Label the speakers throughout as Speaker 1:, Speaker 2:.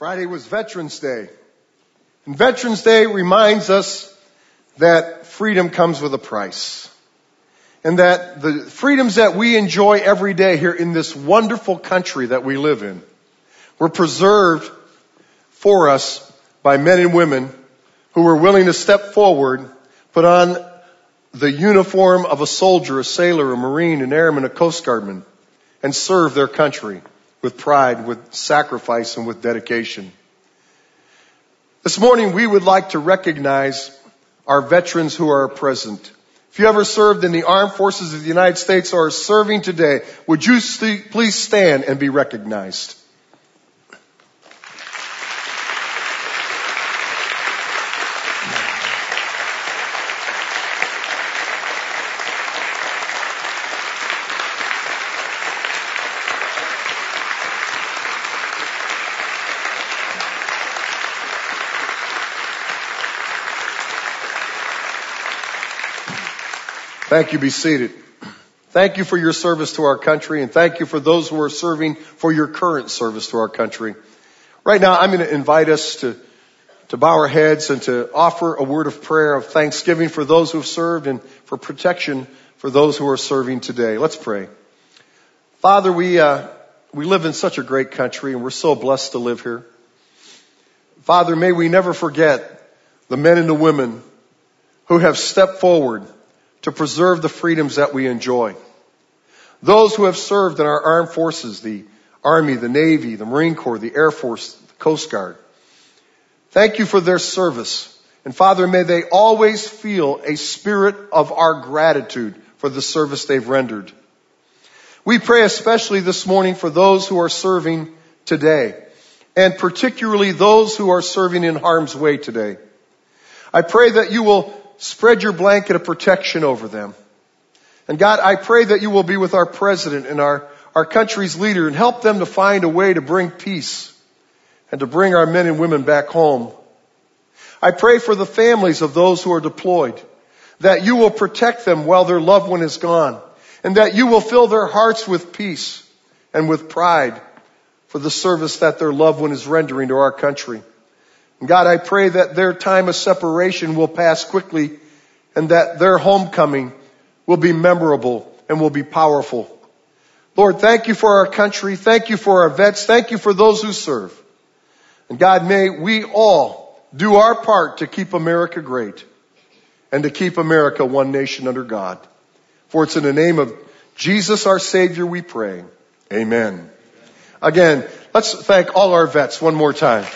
Speaker 1: Friday was Veterans Day. And Veterans Day reminds us that freedom comes with a price. And that the freedoms that we enjoy every day here in this wonderful country that we live in were preserved for us by men and women who were willing to step forward, put on the uniform of a soldier, a sailor, a marine, an airman, a coast guardman, and serve their country with pride, with sacrifice, and with dedication. This morning we would like to recognize our veterans who are present. If you ever served in the armed forces of the United States or are serving today, would you please stand and be recognized? Thank you. Be seated. Thank you for your service to our country and thank you for those who are serving for your current service to our country. Right now, I'm going to invite us to, to bow our heads and to offer a word of prayer of thanksgiving for those who have served and for protection for those who are serving today. Let's pray. Father, we, uh, we live in such a great country and we're so blessed to live here. Father, may we never forget the men and the women who have stepped forward to preserve the freedoms that we enjoy. Those who have served in our armed forces, the Army, the Navy, the Marine Corps, the Air Force, the Coast Guard. Thank you for their service. And Father, may they always feel a spirit of our gratitude for the service they've rendered. We pray especially this morning for those who are serving today, and particularly those who are serving in harm's way today. I pray that you will spread your blanket of protection over them. And God, I pray that you will be with our president and our, our country's leader and help them to find a way to bring peace and to bring our men and women back home. I pray for the families of those who are deployed, that you will protect them while their loved one is gone, and that you will fill their hearts with peace and with pride for the service that their loved one is rendering to our country. God, I pray that their time of separation will pass quickly and that their homecoming will be memorable and will be powerful. Lord, thank you for our country. Thank you for our vets. Thank you for those who serve. And God, may we all do our part to keep America great and to keep America one nation under God. For it's in the name of Jesus our Savior we pray. Amen. Again, let's thank all our vets one more time.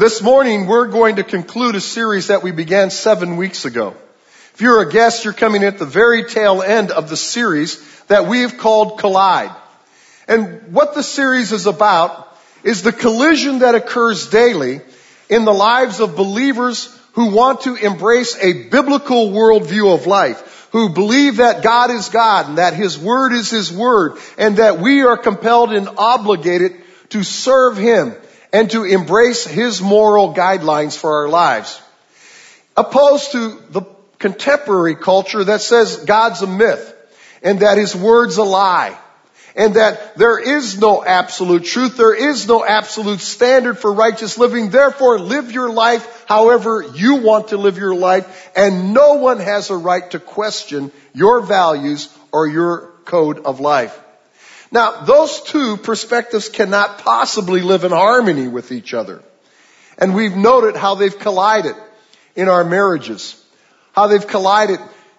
Speaker 1: This morning we're going to conclude a series that we began seven weeks ago. If you're a guest, you're coming at the very tail end of the series that we've called Collide. And what the series is about is the collision that occurs daily in the lives of believers who want to embrace a biblical worldview of life, who believe that God is God and that His Word is His Word and that we are compelled and obligated to serve Him and to embrace His moral guidelines for our lives. Opposed to the contemporary culture that says God's a myth and that His word's a lie and that there is no absolute truth. There is no absolute standard for righteous living. Therefore, live your life however you want to live your life and no one has a right to question your values or your code of life. Now, those two perspectives cannot possibly live in harmony with each other. And we've noted how they've collided in our marriages, how they've collided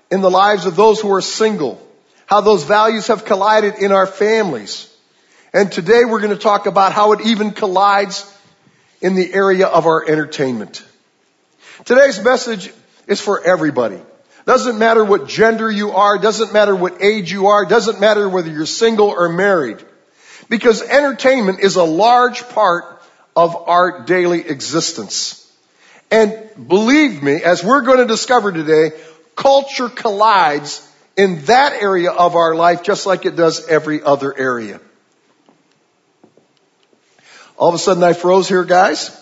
Speaker 1: in the lives of those who are single, how those values have collided in our families. And today we're going to talk about how it even collides in the area of our entertainment. Today's message is for everybody. Doesn't matter what gender you are, doesn't matter what age you are, doesn't matter whether you're single or married. Because entertainment is a large part of our daily existence. And believe me, as we're going to discover today, culture collides in that area of our life just like it does every other area. All of a sudden I froze here, guys.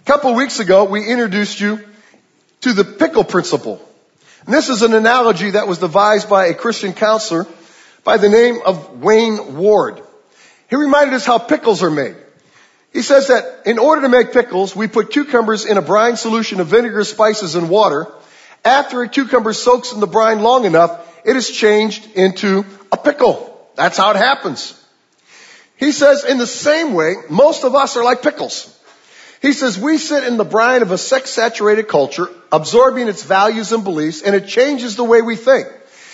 Speaker 1: A couple of weeks ago, we introduced you to the pickle principle. And this is an analogy that was devised by a Christian counselor by the name of Wayne Ward. He reminded us how pickles are made. He says that in order to make pickles, we put cucumbers in a brine solution of vinegar, spices, and water. After a cucumber soaks in the brine long enough, it is changed into a pickle. That's how it happens. He says in the same way, most of us are like pickles. He says we sit in the brine of a sex saturated culture, absorbing its values and beliefs, and it changes the way we think.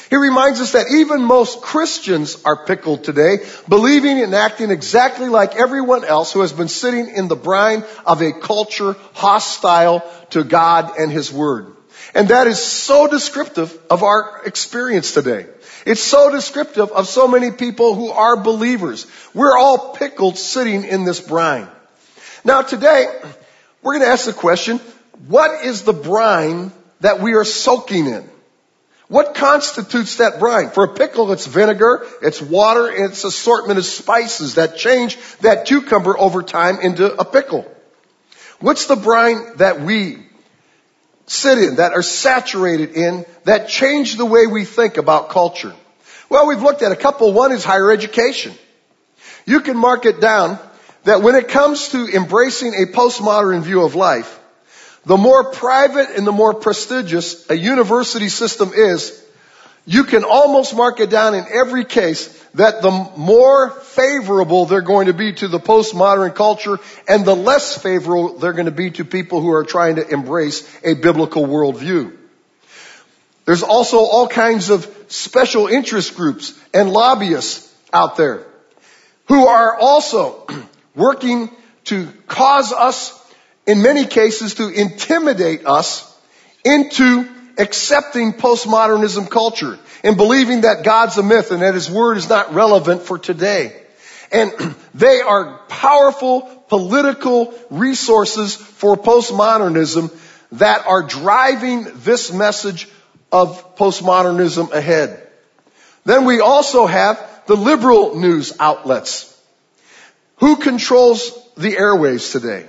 Speaker 1: He reminds us that even most Christians are pickled today, believing and acting exactly like everyone else who has been sitting in the brine of a culture hostile to God and His Word. And that is so descriptive of our experience today. It's so descriptive of so many people who are believers. We're all pickled sitting in this brine. Now today, we're going to ask the question, what is the brine that we are soaking in? What constitutes that brine? For a pickle, it's vinegar, it's water, and it's assortment of spices that change that cucumber over time into a pickle. What's the brine that we sit in, that are saturated in, that change the way we think about culture? Well, we've looked at a couple. One is higher education. You can mark it down that when it comes to embracing a postmodern view of life, the more private and the more prestigious a university system is, you can almost mark it down in every case that the more favorable they're going to be to the postmodern culture and the less favorable they're going to be to people who are trying to embrace a biblical worldview. There's also all kinds of special interest groups and lobbyists out there who are also working to cause us, in many cases, to intimidate us into accepting postmodernism culture and believing that God's a myth and that His Word is not relevant for today. And they are powerful political resources for postmodernism that are driving this message of postmodernism ahead. Then we also have the liberal news outlets. Who controls the airwaves today?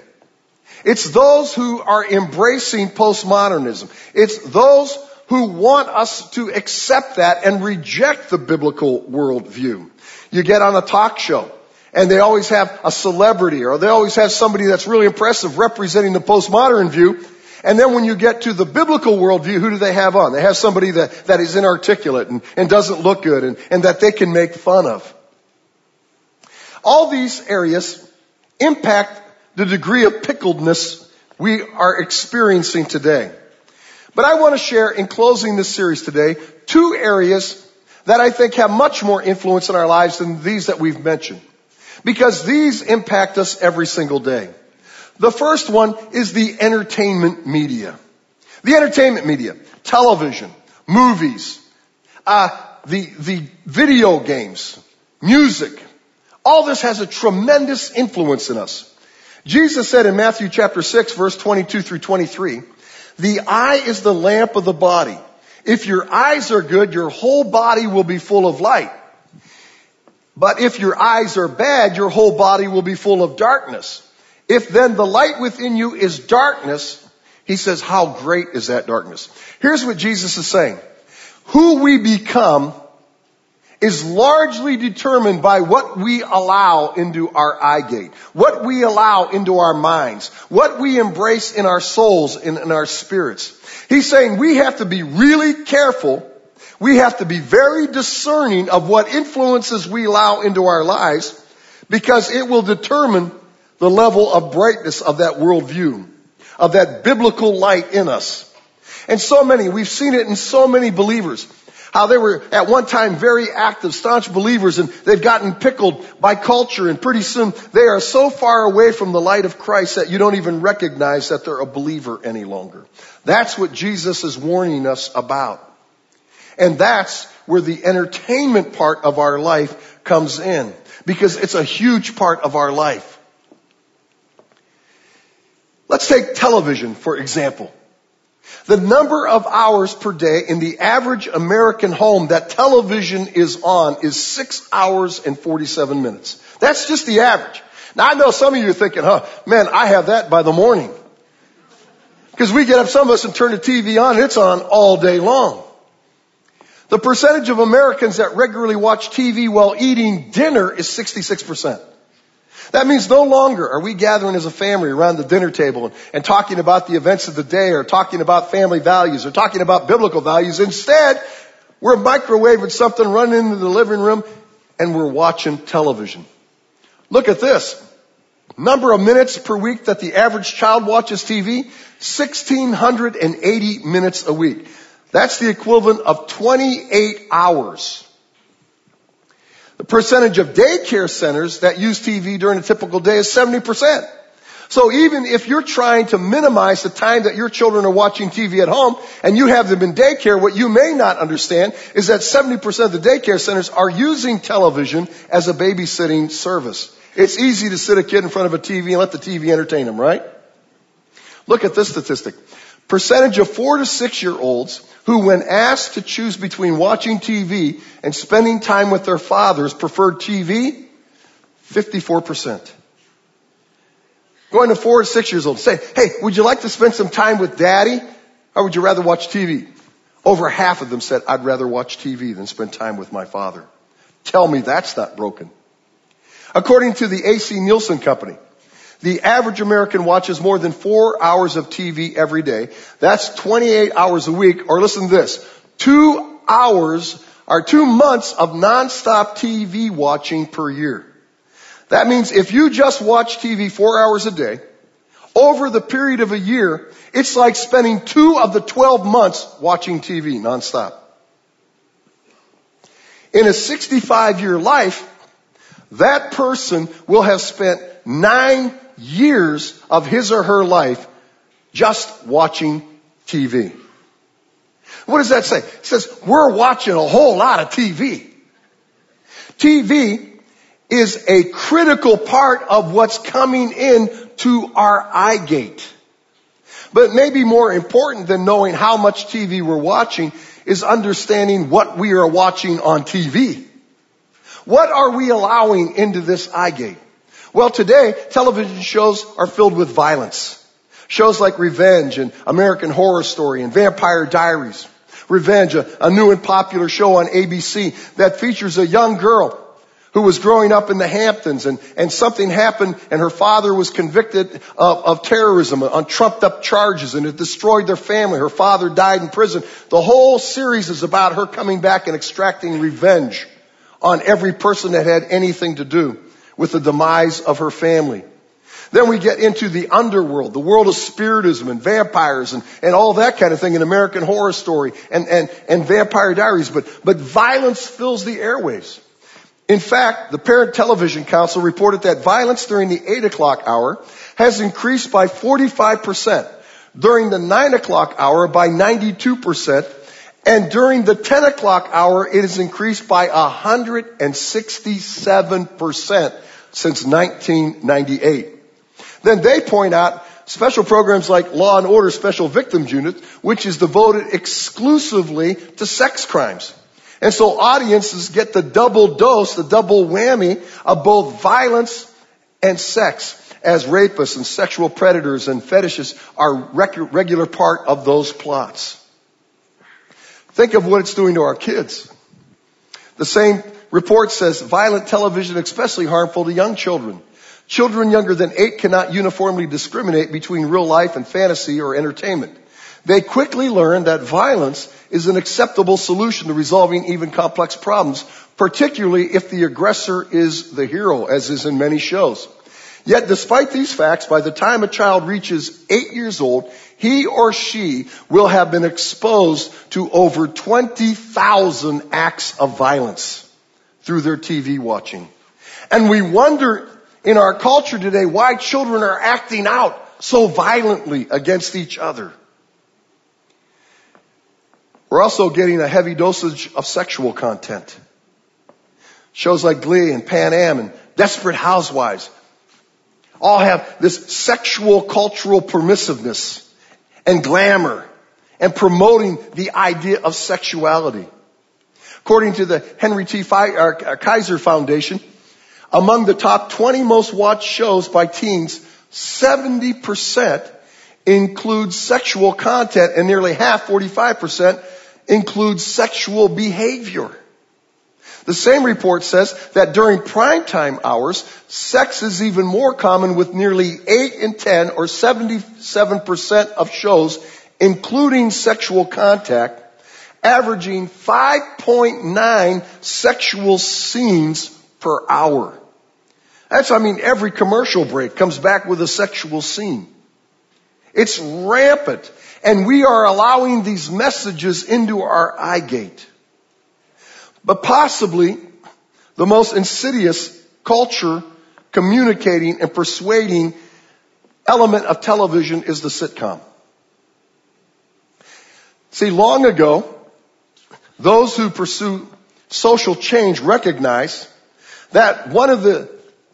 Speaker 1: It's those who are embracing postmodernism. It's those who want us to accept that and reject the biblical worldview. You get on a talk show and they always have a celebrity or they always have somebody that's really impressive representing the postmodern view. And then when you get to the biblical worldview, who do they have on? They have somebody that, that is inarticulate and, and doesn't look good and, and that they can make fun of. All these areas impact the degree of pickledness we are experiencing today. But I want to share in closing this series today two areas that I think have much more influence in our lives than these that we've mentioned. Because these impact us every single day. The first one is the entertainment media. The entertainment media, television, movies, uh, the, the video games, music, all this has a tremendous influence in us. Jesus said in Matthew chapter 6 verse 22 through 23, the eye is the lamp of the body. If your eyes are good, your whole body will be full of light. But if your eyes are bad, your whole body will be full of darkness. If then the light within you is darkness, he says, how great is that darkness? Here's what Jesus is saying. Who we become is largely determined by what we allow into our eye gate, what we allow into our minds, what we embrace in our souls and in our spirits. He's saying we have to be really careful. We have to be very discerning of what influences we allow into our lives because it will determine the level of brightness of that worldview, of that biblical light in us. And so many, we've seen it in so many believers. How they were at one time very active, staunch believers and they've gotten pickled by culture and pretty soon they are so far away from the light of Christ that you don't even recognize that they're a believer any longer. That's what Jesus is warning us about. And that's where the entertainment part of our life comes in because it's a huge part of our life. Let's take television, for example. The number of hours per day in the average American home that television is on is six hours and 47 minutes. That's just the average. Now I know some of you are thinking, huh, man, I have that by the morning. Because we get up, some of us, and turn the TV on, and it's on all day long. The percentage of Americans that regularly watch TV while eating dinner is 66%. That means no longer are we gathering as a family around the dinner table and, and, talking about the events of the day or talking about family values or talking about biblical values. Instead, we're microwaving something, running into the living room, and we're watching television. Look at this. Number of minutes per week that the average child watches TV, 1680 minutes a week. That's the equivalent of 28 hours. The percentage of daycare centers that use TV during a typical day is 70%. So even if you're trying to minimize the time that your children are watching TV at home and you have them in daycare, what you may not understand is that 70% of the daycare centers are using television as a babysitting service. It's easy to sit a kid in front of a TV and let the TV entertain them, right? Look at this statistic. Percentage of four to six year olds who when asked to choose between watching TV and spending time with their fathers preferred TV, 54%. Going to four to six years old, say, hey, would you like to spend some time with daddy or would you rather watch TV? Over half of them said, I'd rather watch TV than spend time with my father. Tell me that's not broken. According to the AC Nielsen Company, the average American watches more than four hours of TV every day. That's 28 hours a week, or listen to this, two hours or two months of nonstop TV watching per year. That means if you just watch TV four hours a day, over the period of a year, it's like spending two of the 12 months watching TV nonstop. In a 65 year life, that person will have spent nine years of his or her life just watching TV. What does that say? It says we're watching a whole lot of TV. TV is a critical part of what's coming in to our eye gate. But maybe more important than knowing how much TV we're watching is understanding what we are watching on TV. What are we allowing into this eye gate? Well, today, television shows are filled with violence. Shows like Revenge and American Horror Story and Vampire Diaries. Revenge, a, a new and popular show on ABC that features a young girl who was growing up in the Hamptons and, and something happened and her father was convicted of, of terrorism on trumped up charges and it destroyed their family. Her father died in prison. The whole series is about her coming back and extracting revenge on every person that had anything to do with the demise of her family. Then we get into the underworld, the world of spiritism and vampires and, and all that kind of thing in American Horror Story and, and, and Vampire Diaries. But, but violence fills the airways. In fact, the Parent Television Council reported that violence during the 8 o'clock hour has increased by 45%, during the 9 o'clock hour by 92%, and during the 10 o'clock hour it has increased by 167% since 1998. Then they point out special programs like Law and Order Special Victims Unit, which is devoted exclusively to sex crimes. And so audiences get the double dose, the double whammy of both violence and sex as rapists and sexual predators and fetishes are regular part of those plots. Think of what it's doing to our kids. The same report says violent television especially harmful to young children. Children younger than eight cannot uniformly discriminate between real life and fantasy or entertainment. They quickly learn that violence is an acceptable solution to resolving even complex problems, particularly if the aggressor is the hero, as is in many shows. Yet despite these facts, by the time a child reaches eight years old, he or she will have been exposed to over 20,000 acts of violence through their TV watching. And we wonder in our culture today why children are acting out so violently against each other. We're also getting a heavy dosage of sexual content. Shows like Glee and Pan Am and Desperate Housewives all have this sexual cultural permissiveness and glamour and promoting the idea of sexuality. According to the Henry T. Uh, Kaiser Foundation, among the top 20 most watched shows by teens, 70% includes sexual content and nearly half, 45%, includes sexual behavior. The same report says that during primetime hours, sex is even more common with nearly 8 in 10 or 77% of shows including sexual contact, averaging 5.9 sexual scenes per hour. That's, I mean, every commercial break comes back with a sexual scene. It's rampant. And we are allowing these messages into our eye gate. But possibly the most insidious culture communicating and persuading element of television is the sitcom. See, long ago, those who pursue social change recognize that one of the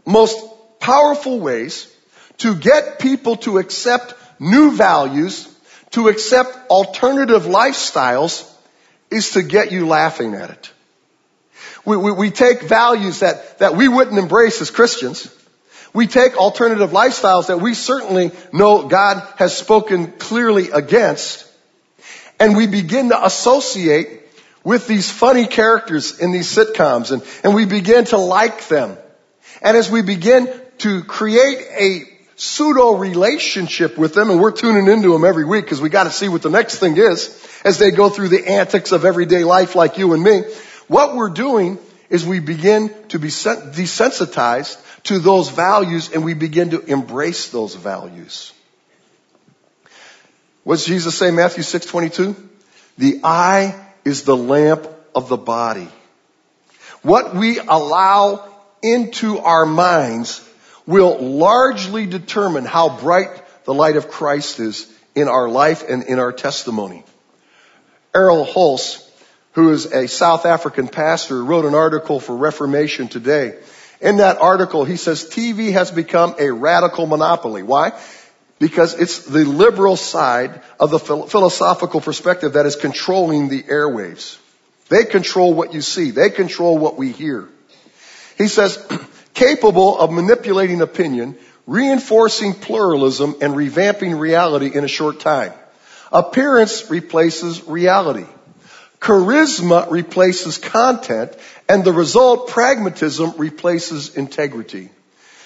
Speaker 1: most powerful ways to get people to accept new values, to accept alternative lifestyles, is to get you laughing at it. We, we, we, take values that, that we wouldn't embrace as Christians. We take alternative lifestyles that we certainly know God has spoken clearly against. And we begin to associate with these funny characters in these sitcoms and, and we begin to like them. And as we begin to create a pseudo relationship with them, and we're tuning into them every week because we got to see what the next thing is as they go through the antics of everyday life like you and me. What we're doing is we begin to be desensitized to those values and we begin to embrace those values. What does Jesus say in Matthew 6:22? The eye is the lamp of the body. What we allow into our minds will largely determine how bright the light of Christ is in our life and in our testimony. Erroll Hulse, who is a South African pastor, wrote an article for Reformation Today. In that article, he says TV has become a radical monopoly. Why? Because it's the liberal side of the philosophical perspective that is controlling the airwaves. They control what you see. They control what we hear. He says, capable of manipulating opinion, reinforcing pluralism, and revamping reality in a short time. Appearance replaces reality. Charisma replaces content, and the result, pragmatism, replaces integrity.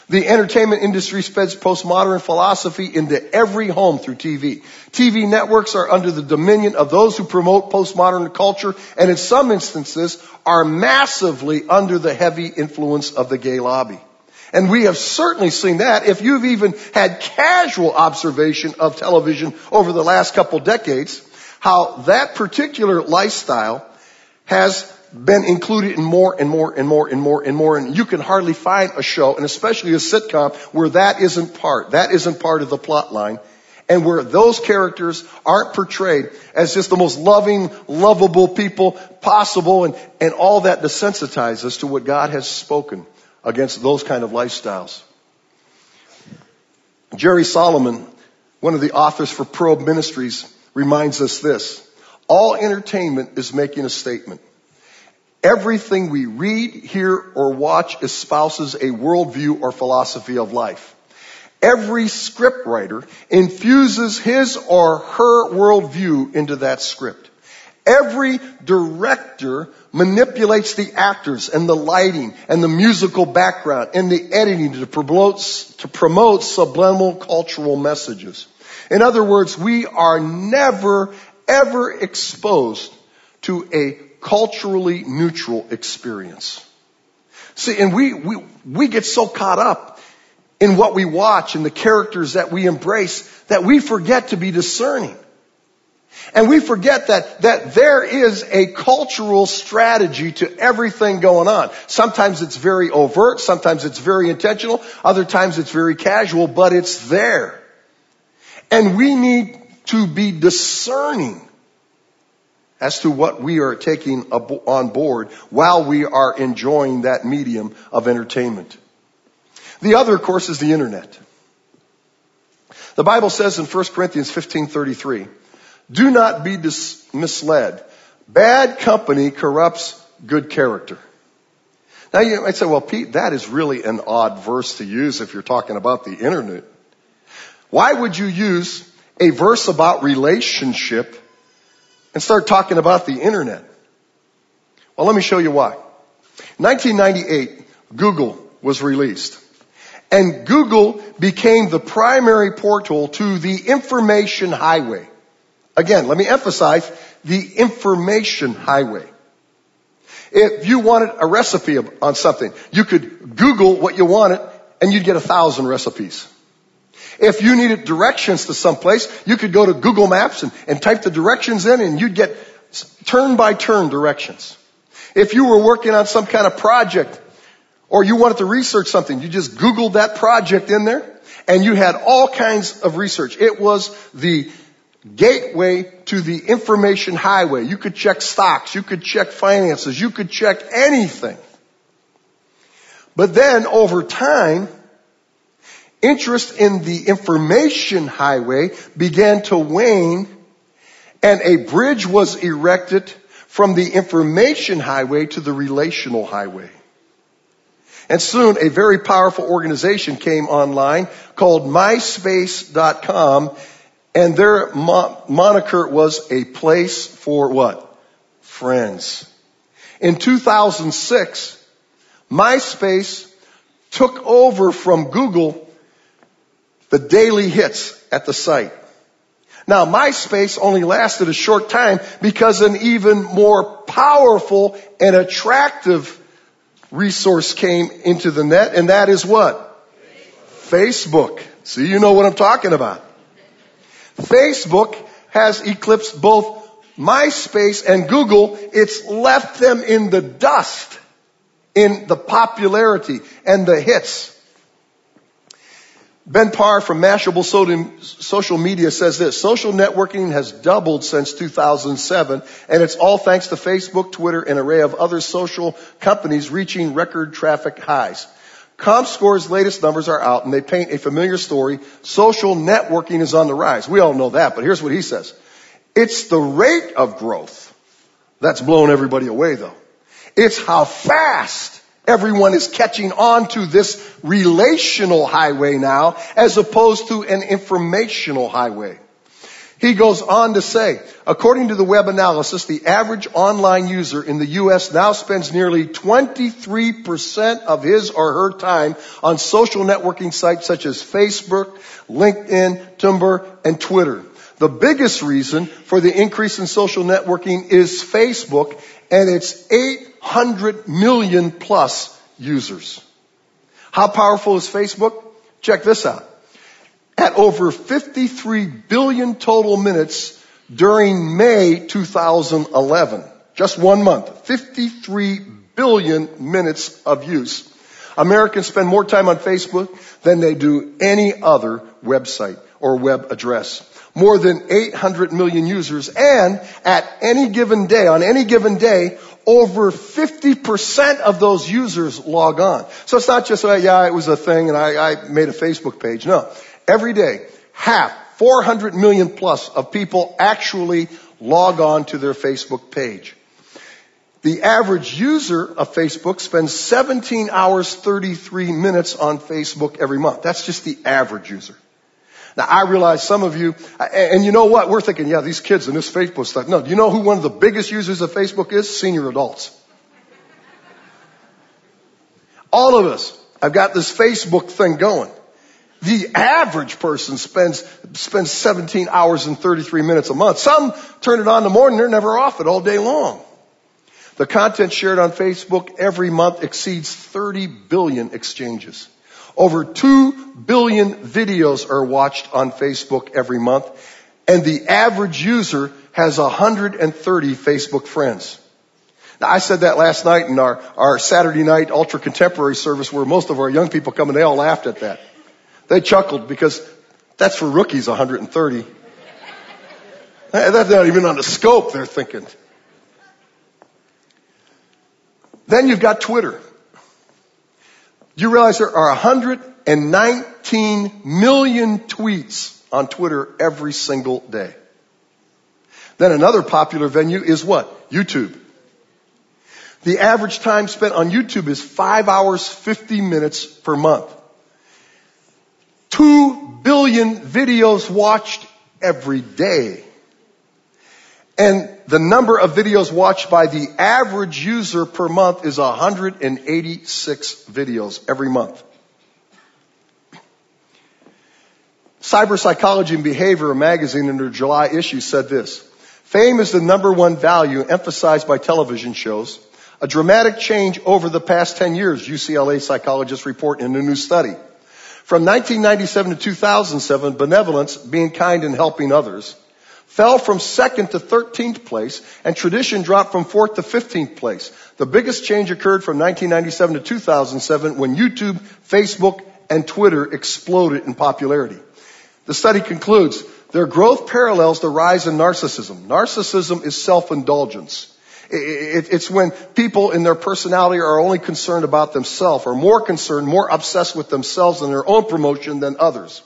Speaker 1: The entertainment industry spreads postmodern philosophy into every home through TV. TV networks are under the dominion of those who promote postmodern culture and in some instances are massively under the heavy influence of the gay lobby. And we have certainly seen that if you've even had casual observation of television over the last couple decades, how that particular lifestyle has been included in more and more and more and more and more. And you can hardly find a show, and especially a sitcom, where that isn't part. That isn't part of the plot line. And where those characters aren't portrayed as just the most loving, lovable people possible and, and all that desensitizes us to what God has spoken against those kind of lifestyles. Jerry Solomon, one of the authors for Probe Ministries, reminds us this. All entertainment is making a statement. Everything we read, hear, or watch espouses a worldview or philosophy of life. Every scriptwriter infuses his or her worldview into that script. Every director manipulates the actors and the lighting and the musical background and the editing to promote, to promote subliminal cultural messages. In other words, we are never ever exposed to a culturally neutral experience. See, and we, we, we get so caught up in what we watch and the characters that we embrace that we forget to be discerning. And we forget that, that there is a cultural strategy to everything going on. Sometimes it's very overt, sometimes it's very intentional, other times it's very casual, but it's there. And we need to be discerning as to what we are taking on board while we are enjoying that medium of entertainment. The other, of course, is the internet. The Bible says in 1 Corinthians 15:33, "Do not be dis- misled. Bad company corrupts good character." Now you might say, "Well, Pete, that is really an odd verse to use if you're talking about the internet." Why would you use a verse about relationship and start talking about the internet? Well, let me show you why. 1998, Google was released. And Google became the primary portal to the information highway. Again, let me emphasize the information highway. If you wanted a recipe on something, you could Google what you wanted and you'd get a thousand recipes. If you needed directions to someplace, you could go to Google Maps and, and type the directions in and you'd get turn by turn directions. If you were working on some kind of project or you wanted to research something, you just Googled that project in there and you had all kinds of research. It was the gateway to the information highway. You could check stocks, you could check finances, you could check anything. But then over time, interest in the information highway began to wane and a bridge was erected from the information highway to the relational highway. And soon a very powerful organization came online called MySpace.com and their mo- moniker was a place for what? Friends. In 2006, MySpace took over from Google the daily hits at the site. Now MySpace only lasted a short time because an even more powerful and attractive resource came into the net, and that is what? Facebook. See, you know what I'm talking about. Facebook has eclipsed both MySpace and Google. It's left them in the dust in the popularity and the hits. Ben Parr from Mashable Social Media says this, social networking has doubled since 2007 and it's all thanks to Facebook, Twitter, and an array of other social companies reaching record traffic highs. ComScore's latest numbers are out and they paint a familiar story. Social networking is on the rise. We all know that, but here's what he says. It's the rate of growth that's blown everybody away though. It's how fast Everyone is catching on to this relational highway now as opposed to an informational highway. He goes on to say, according to the web analysis, the average online user in the U.S. now spends nearly 23% of his or her time on social networking sites such as Facebook, LinkedIn, Tumblr, and Twitter. The biggest reason for the increase in social networking is Facebook and its 800 million plus users. How powerful is Facebook? Check this out. At over 53 billion total minutes during May 2011, just one month, 53 billion minutes of use. Americans spend more time on Facebook than they do any other website or web address more than 800 million users and at any given day, on any given day, over 50% of those users log on. So it's not just, uh, yeah, it was a thing and I, I made a Facebook page. No. Every day, half, 400 million plus of people actually log on to their Facebook page. The average user of Facebook spends 17 hours 33 minutes on Facebook every month. That's just the average user. Now I realize some of you, and you know what? We're thinking, yeah, these kids and this Facebook stuff. No, do you know who one of the biggest users of Facebook is? Senior adults. All of us have got this Facebook thing going. The average person spends, spends 17 hours and 33 minutes a month. Some turn it on in the morning, they're never off it all day long. The content shared on Facebook every month exceeds 30 billion exchanges. Over 2 billion videos are watched on Facebook every month, and the average user has 130 Facebook friends. Now, I said that last night in our, our Saturday night ultra contemporary service where most of our young people come and they all laughed at that. They chuckled because that's for rookies 130. Eh, that's not even on the scope, they're thinking. Then you've got Twitter. You realize there are 119 million tweets on Twitter every single day. Then another popular venue is what? YouTube. The average time spent on YouTube is 5 hours 50 minutes per month. 2 billion videos watched every day. And the number of videos watched by the average user per month is 186 videos every month. Cyber Psychology and Behavior magazine in their July issue said this. Fame is the number one value emphasized by television shows. A dramatic change over the past 10 years, UCLA psychologists report in a new study. From 1997 to 2007, benevolence, being kind and helping others, fell from second to 13th place, and tradition dropped from fourth to 15th place. The biggest change occurred from 1997 to 2007 when YouTube, Facebook, and Twitter exploded in popularity. The study concludes, their growth parallels the rise in narcissism. Narcissism is self-indulgence. It's when people in their personality are only concerned about themselves, or more concerned, more obsessed with themselves and their own promotion than others.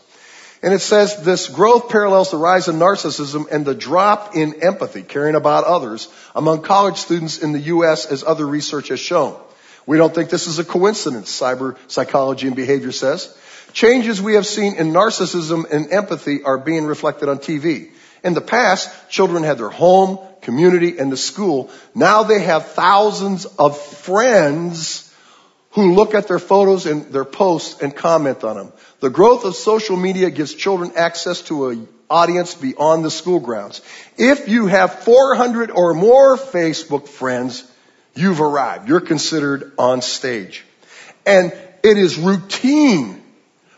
Speaker 1: And it says this growth parallels the rise in narcissism and the drop in empathy, caring about others, among college students in the U.S. as other research has shown. We don't think this is a coincidence, cyber psychology and behavior says. Changes we have seen in narcissism and empathy are being reflected on TV. In the past, children had their home, community, and the school. Now they have thousands of friends who look at their photos and their posts and comment on them. The growth of social media gives children access to an audience beyond the school grounds. If you have 400 or more Facebook friends, you've arrived. You're considered on stage. And it is routine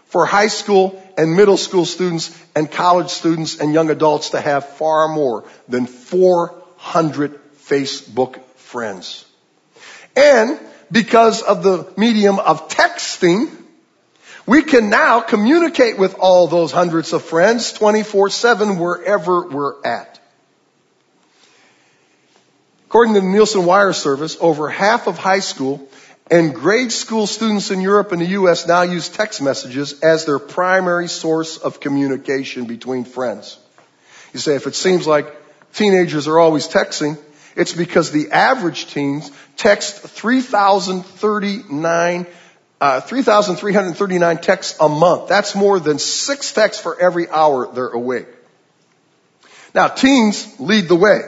Speaker 1: for high school and middle school students and college students and young adults to have far more than 400 Facebook friends. And because of the medium of texting, we can now communicate with all those hundreds of friends 24-7 wherever we're at. According to the Nielsen Wire Service, over half of high school and grade school students in Europe and the U.S. now use text messages as their primary source of communication between friends. You say, if it seems like teenagers are always texting, it's because the average teens text 3,039 uh, 3,339 texts a month. That's more than six texts for every hour they're awake. Now, teens lead the way.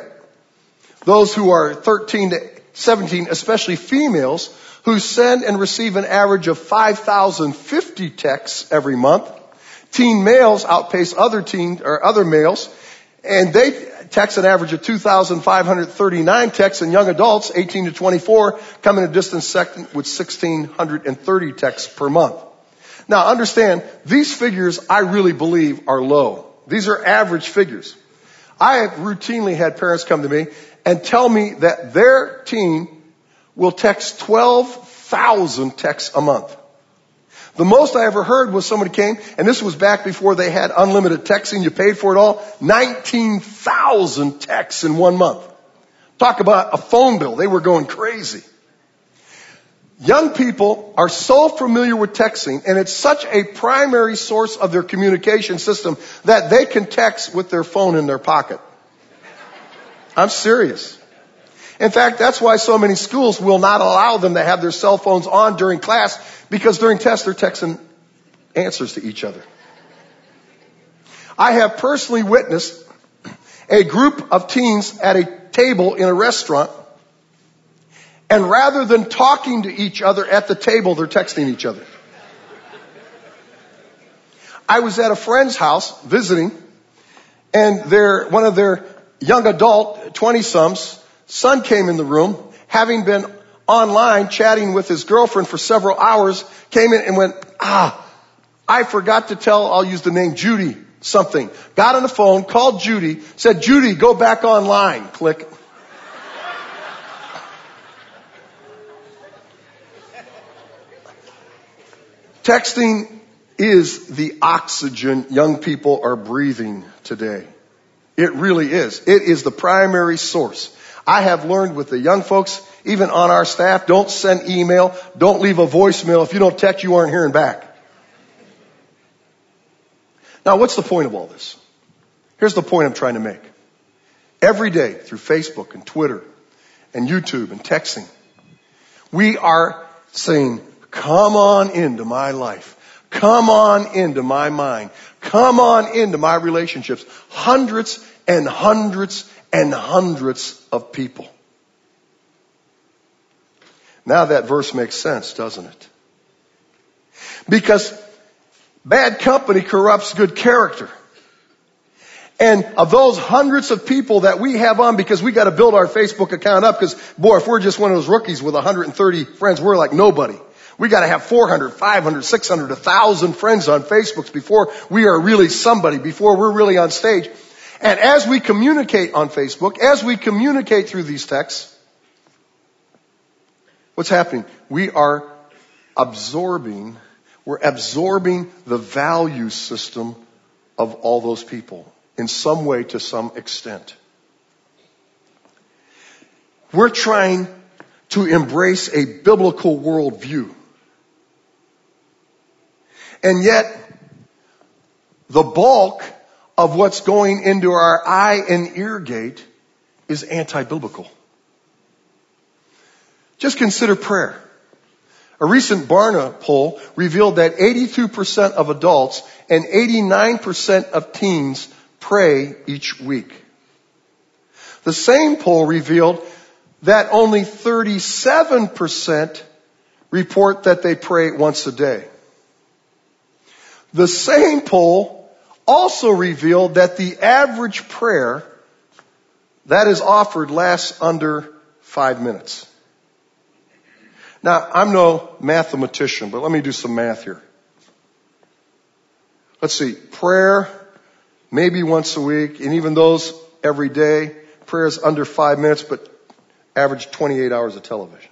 Speaker 1: Those who are 13 to 17, especially females, who send and receive an average of 5,050 texts every month. Teen males outpace other teen or other males, and they text an average of 2,539 texts, and young adults, 18 to 24, come in a distant second with 1,630 texts per month. Now understand, these figures I really believe are low. These are average figures. I have routinely had parents come to me and tell me that their teen will text 12,000 texts a month. The most I ever heard was somebody came, and this was back before they had unlimited texting, you paid for it all, 19,000 texts in one month. Talk about a phone bill. They were going crazy. Young people are so familiar with texting, and it's such a primary source of their communication system that they can text with their phone in their pocket. I'm serious. In fact, that's why so many schools will not allow them to have their cell phones on during class because during tests they're texting answers to each other. I have personally witnessed a group of teens at a table in a restaurant and rather than talking to each other at the table, they're texting each other. I was at a friend's house visiting and their, one of their young adult 20 sums son came in the room, having been online chatting with his girlfriend for several hours, came in and went, ah, I forgot to tell, I'll use the name Judy something. Got on the phone, called Judy, said, Judy, go back online. Click. Texting is the oxygen young people are breathing today. It really is. It is the primary source. I have learned with the young folks, even on our staff, don't send email, don't leave a voicemail. If you don't text, you aren't hearing back. Now, what's the point of all this? Here's the point I'm trying to make. Every day through Facebook and Twitter and YouTube and texting, we are saying, come on into my life. Come on into my mind. Come on into my relationships. Hundreds and hundreds and hundreds of people. Now that verse makes sense, doesn't it? Because bad company corrupts good character. And of those hundreds of people that we have on, because we got to build our Facebook account up, because boy, if we're just one of those rookies with 130 friends, we're like nobody. We got to have 400, 500, 600, 1,000 friends on Facebook before we are really somebody, before we're really on stage. And as we communicate on Facebook, as we communicate through these texts, what's happening? We are absorbing, we're absorbing the value system of all those people in some way to some extent. We're trying to embrace a biblical worldview. And yet, the bulk of what's going into our eye and ear gate is anti-biblical. Just consider prayer. A recent Barna poll revealed that 82% of adults and 89% of teens pray each week. The same poll revealed that only 37% report that they pray once a day. The same poll also revealed that the average prayer that is offered lasts under five minutes. Now, I'm no mathematician, but let me do some math here. Let's see, prayer, maybe once a week, and even those every day, prayers under five minutes, but average 28 hours of television.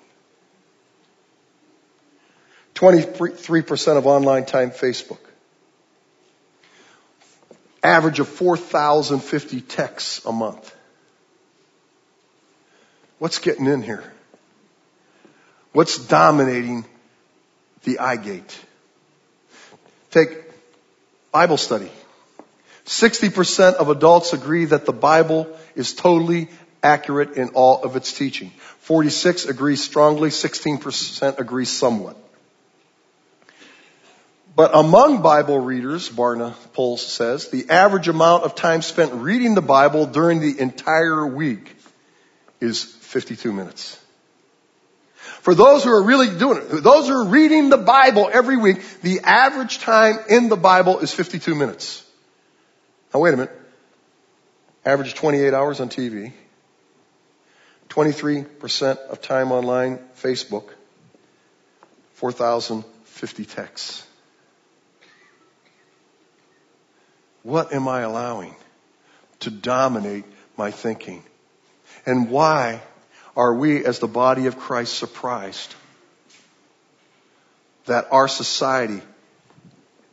Speaker 1: 23% of online time Facebook. Average of 4,050 texts a month. What's getting in here? What's dominating the eye gate? Take Bible study. 60% of adults agree that the Bible is totally accurate in all of its teaching. 46 agree strongly, 16% agree somewhat. But among Bible readers, Barna poll says, the average amount of time spent reading the Bible during the entire week is 52 minutes. For those who are really doing it, those who are reading the Bible every week, the average time in the Bible is 52 minutes. Now wait a minute. Average 28 hours on TV. 23% of time online, Facebook. 4,050 texts. What am I allowing to dominate my thinking? And why are we as the body of Christ surprised that our society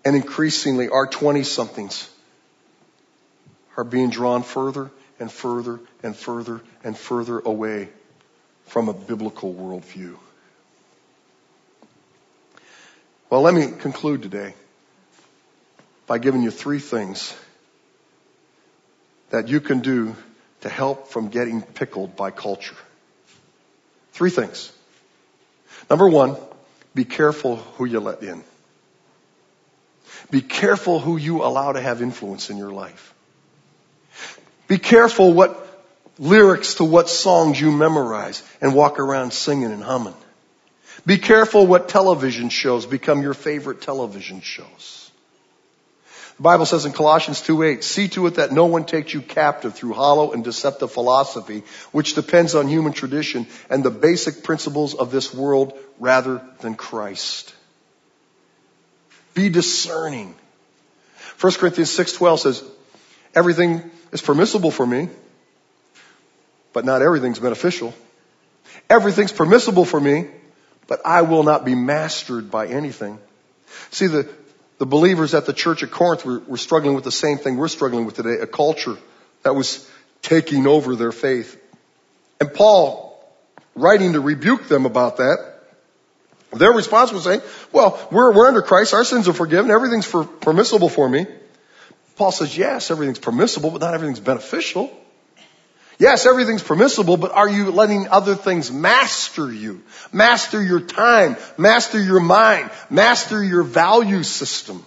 Speaker 1: and increasingly our 20 somethings are being drawn further and further and further and further away from a biblical worldview. Well, let me conclude today by giving you three things that you can do to help from getting pickled by culture. Three things. Number one, be careful who you let in. Be careful who you allow to have influence in your life. Be careful what lyrics to what songs you memorize and walk around singing and humming. Be careful what television shows become your favorite television shows. The Bible says in Colossians 2:8, see to it that no one takes you captive through hollow and deceptive philosophy, which depends on human tradition and the basic principles of this world rather than Christ. Be discerning. 1 Corinthians 6:12 says, everything is permissible for me, but not everything's beneficial. Everything's permissible for me, but I will not be mastered by anything. See, the, the believers at the church at Corinth were, were struggling with the same thing we're struggling with today, a culture that was taking over their faith. And Paul, writing to rebuke them about that, their response was saying, well, we're, we're under Christ, our sins are forgiven, everything's for, permissible for me. Paul says, yes, everything's permissible, but not everything's beneficial. Yes, everything's permissible, but are you letting other things master you? Master your time, master your mind, master your value system.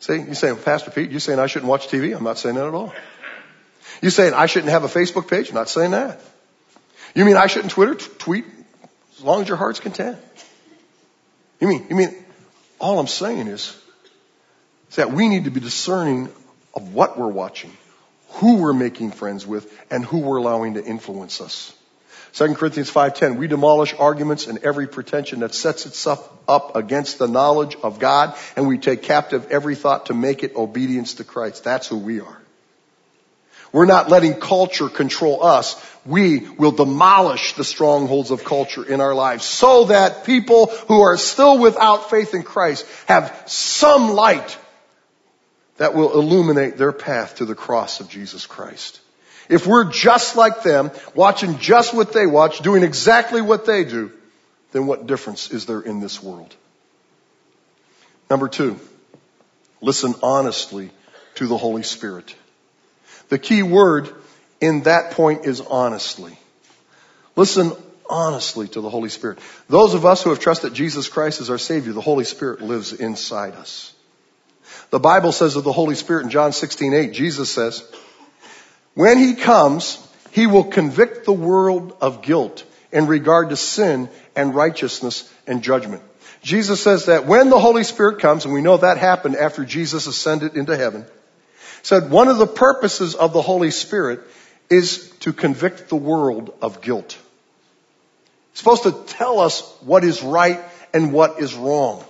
Speaker 1: See, you saying, Pastor Pete, you're saying I shouldn't watch TV? I'm not saying that at all. You're saying I shouldn't have a Facebook page? I'm not saying that. You mean I shouldn't Twitter t- tweet as long as your heart's content? You mean, you mean, all I'm saying is, is that we need to be discerning of what we're watching, who we're making friends with, and who we're allowing to influence us. 2 Corinthians 5.10, we demolish arguments and every pretension that sets itself up against the knowledge of God, and we take captive every thought to make it obedience to Christ. That's who we are. We're not letting culture control us. We will demolish the strongholds of culture in our lives so that people who are still without faith in Christ have some light that will illuminate their path to the cross of Jesus Christ. If we're just like them, watching just what they watch, doing exactly what they do, then what difference is there in this world? Number two, listen honestly to the Holy Spirit. The key word in that point is honestly. Listen honestly to the Holy Spirit. Those of us who have trusted Jesus Christ as our Savior, the Holy Spirit lives inside us. The Bible says of the Holy Spirit in John 16, 8, Jesus says, when He comes, He will convict the world of guilt in regard to sin and righteousness and judgment. Jesus says that when the Holy Spirit comes, and we know that happened after Jesus ascended into heaven, said one of the purposes of the Holy Spirit is to convict the world of guilt. It's supposed to tell us what is right and what is wrong.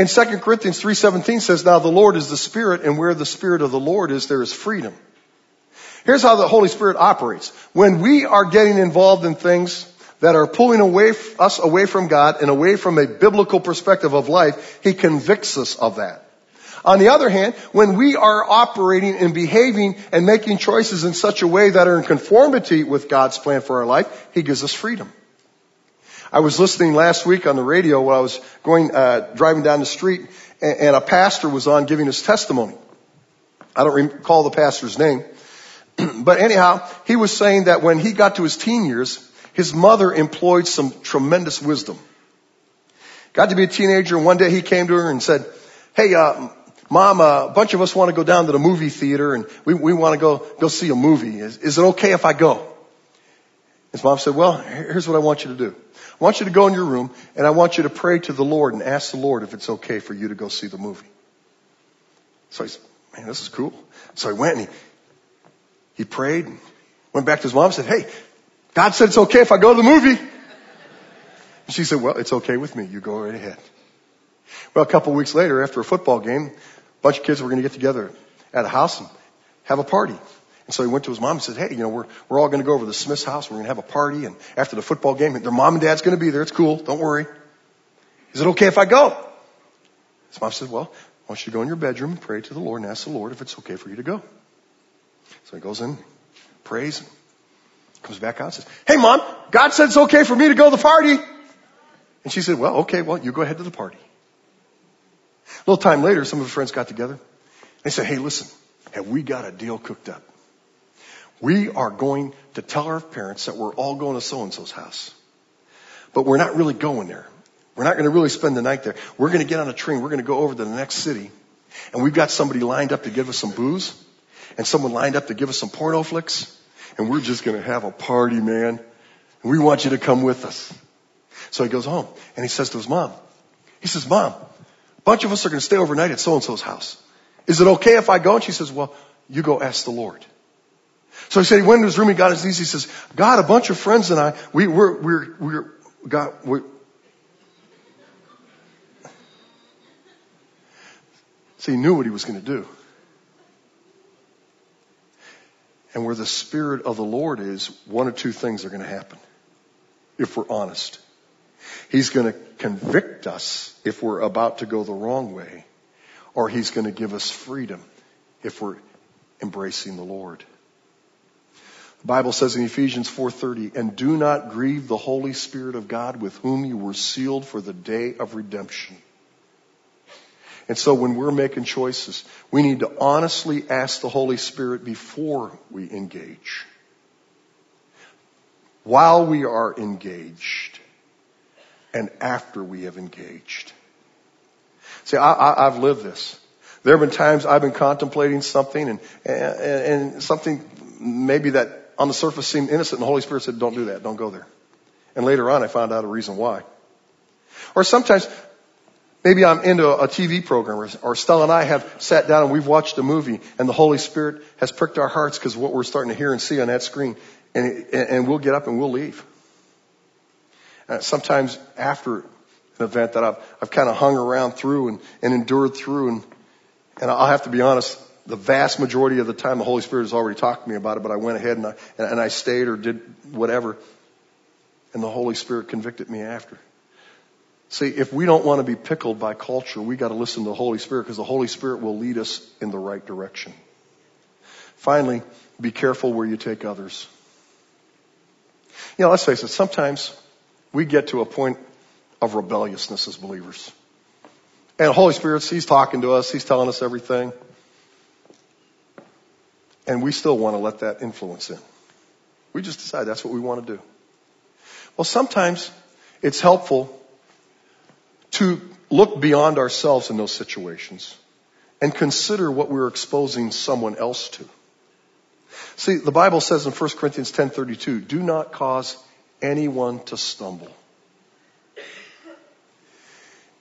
Speaker 1: In 2 Corinthians 3.17 says, Now the Lord is the Spirit, and where the Spirit of the Lord is, there is freedom. Here's how the Holy Spirit operates. When we are getting involved in things that are pulling away, us away from God and away from a biblical perspective of life, He convicts us of that. On the other hand, when we are operating and behaving and making choices in such a way that are in conformity with God's plan for our life, He gives us freedom. I was listening last week on the radio while I was going, uh, driving down the street and, a pastor was on giving his testimony. I don't recall the pastor's name. but anyhow, he was saying that when he got to his teen years, his mother employed some tremendous wisdom. Got to be a teenager and one day he came to her and said, Hey, uh, Mom, uh, a bunch of us want to go down to the movie theater and we, we want to go, go see a movie. Is, is it okay if I go? His mom said, well, here's what I want you to do. I want you to go in your room and I want you to pray to the Lord and ask the Lord if it's okay for you to go see the movie. So he said, man, this is cool. So he went and he, he prayed and went back to his mom and said, hey, God said it's okay if I go to the movie. And she said, well, it's okay with me. You go right ahead. Well, a couple of weeks later, after a football game, a bunch of kids were going to get together at a house and have a party. And so he went to his mom and said, Hey, you know, we're, we're all going to go over to the Smith's house. We're going to have a party. And after the football game, their mom and dad's going to be there. It's cool. Don't worry. Is it okay if I go? His mom said, Well, I want you to go in your bedroom and pray to the Lord and ask the Lord if it's okay for you to go. So he goes in, prays, comes back out and says, Hey mom, God said it's okay for me to go to the party. And she said, Well, okay, well, you go ahead to the party. A little time later, some of her friends got together. They said, hey, listen, have we got a deal cooked up? We are going to tell our parents that we're all going to so-and-so's house. But we're not really going there. We're not going to really spend the night there. We're going to get on a train. We're going to go over to the next city. And we've got somebody lined up to give us some booze. And someone lined up to give us some porno flicks. And we're just going to have a party, man. And we want you to come with us. So he goes home and he says to his mom, he says, mom, a bunch of us are going to stay overnight at so-and-so's house. Is it okay if I go? And she says, well, you go ask the Lord. So he said he went into his room, he got his knees, he says, God, a bunch of friends and I, we, we're, we're, we're, got, we so he knew what he was going to do. And where the Spirit of the Lord is, one or two things are going to happen. If we're honest. He's going to convict us if we're about to go the wrong way, or he's going to give us freedom if we're embracing the Lord. The Bible says in Ephesians 4:30, "And do not grieve the Holy Spirit of God with whom you were sealed for the day of redemption." And so when we're making choices, we need to honestly ask the Holy Spirit before we engage. While we are engaged and after we have engaged. See, I, have lived this. There have been times I've been contemplating something and, and, and something maybe that on the surface seemed innocent and the Holy Spirit said, don't do that, don't go there. And later on I found out a reason why. Or sometimes maybe I'm into a TV program or, Stella and I have sat down and we've watched a movie and the Holy Spirit has pricked our hearts because what we're starting to hear and see on that screen and, and we'll get up and we'll leave. Uh, sometimes after an event that I've, I've kind of hung around through and, and endured through and, and I'll have to be honest, the vast majority of the time the Holy Spirit has already talked to me about it, but I went ahead and I, and I stayed or did whatever and the Holy Spirit convicted me after. See, if we don't want to be pickled by culture, we got to listen to the Holy Spirit because the Holy Spirit will lead us in the right direction. Finally, be careful where you take others. You know, let's face it, sometimes we get to a point of rebelliousness as believers. And the Holy Spirit, He's talking to us, He's telling us everything. And we still want to let that influence in. We just decide that's what we want to do. Well, sometimes it's helpful to look beyond ourselves in those situations and consider what we're exposing someone else to. See, the Bible says in 1 Corinthians 10:32, "Do not cause anyone to stumble."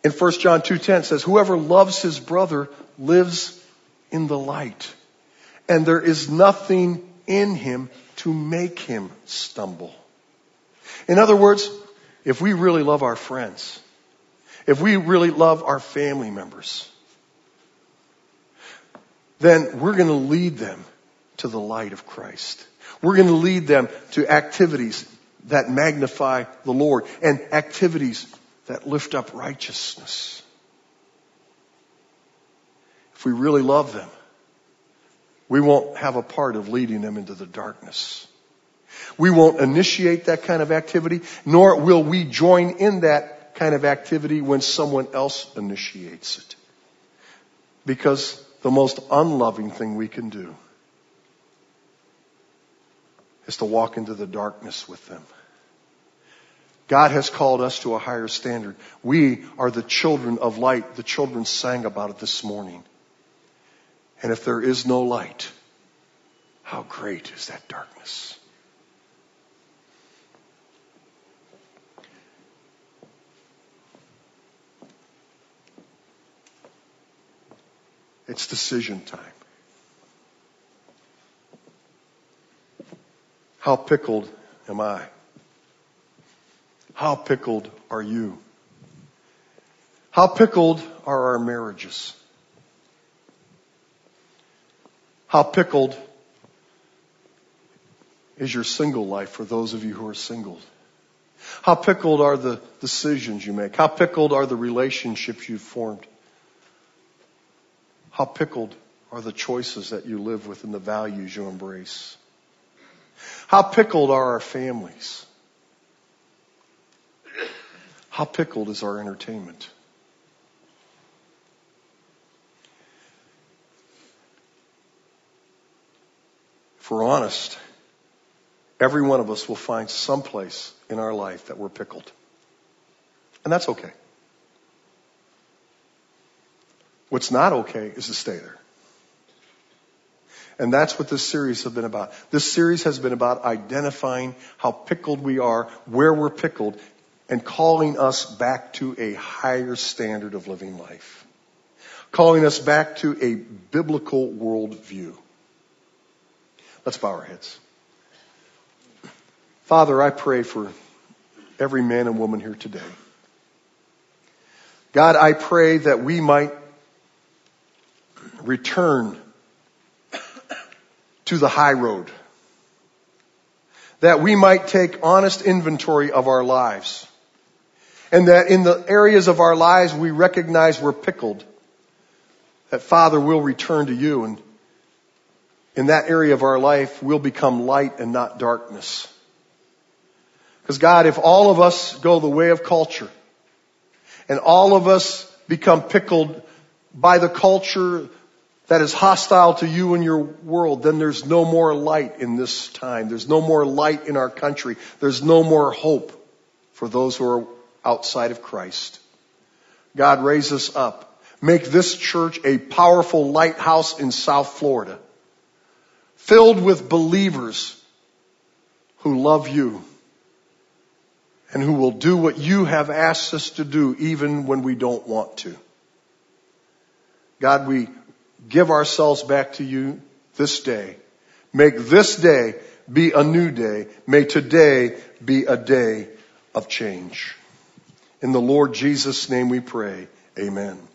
Speaker 1: In 1 John 2:10 says, "Whoever loves his brother lives in the light, and there is nothing in him to make him stumble." In other words, if we really love our friends, if we really love our family members, then we're going to lead them to the light of Christ. We're going to lead them to activities that magnify the Lord and activities that lift up righteousness. If we really love them, we won't have a part of leading them into the darkness. We won't initiate that kind of activity, nor will we join in that kind of activity when someone else initiates it. Because the most unloving thing we can do is to walk into the darkness with them. God has called us to a higher standard. We are the children of light. The children sang about it this morning. And if there is no light, how great is that darkness? It's decision time. How pickled am I? How pickled are you? How pickled are our marriages? How pickled is your single life for those of you who are single? How pickled are the decisions you make? How pickled are the relationships you've formed? How pickled are the choices that you live with and the values you embrace? How pickled are our families? How pickled is our entertainment? We're honest, every one of us will find some place in our life that we're pickled. And that's okay. What's not okay is to stay there. And that's what this series has been about. This series has been about identifying how pickled we are, where we're pickled, and calling us back to a higher standard of living life. Calling us back to a biblical worldview. Let's bow our heads. Father, I pray for every man and woman here today. God, I pray that we might return to the high road. That we might take honest inventory of our lives. And that in the areas of our lives we recognize we're pickled. That Father will return to you and in that area of our life we'll become light and not darkness. Because God, if all of us go the way of culture and all of us become pickled by the culture that is hostile to you and your world, then there's no more light in this time. There's no more light in our country. There's no more hope for those who are outside of Christ. God, raise us up. Make this church a powerful lighthouse in South Florida, filled with believers who love you and who will do what you have asked us to do even when we don't want to. God, we give ourselves back to you this day. Make this day be a new day. May today be a day of change. In the Lord Jesus' name we pray. Amen.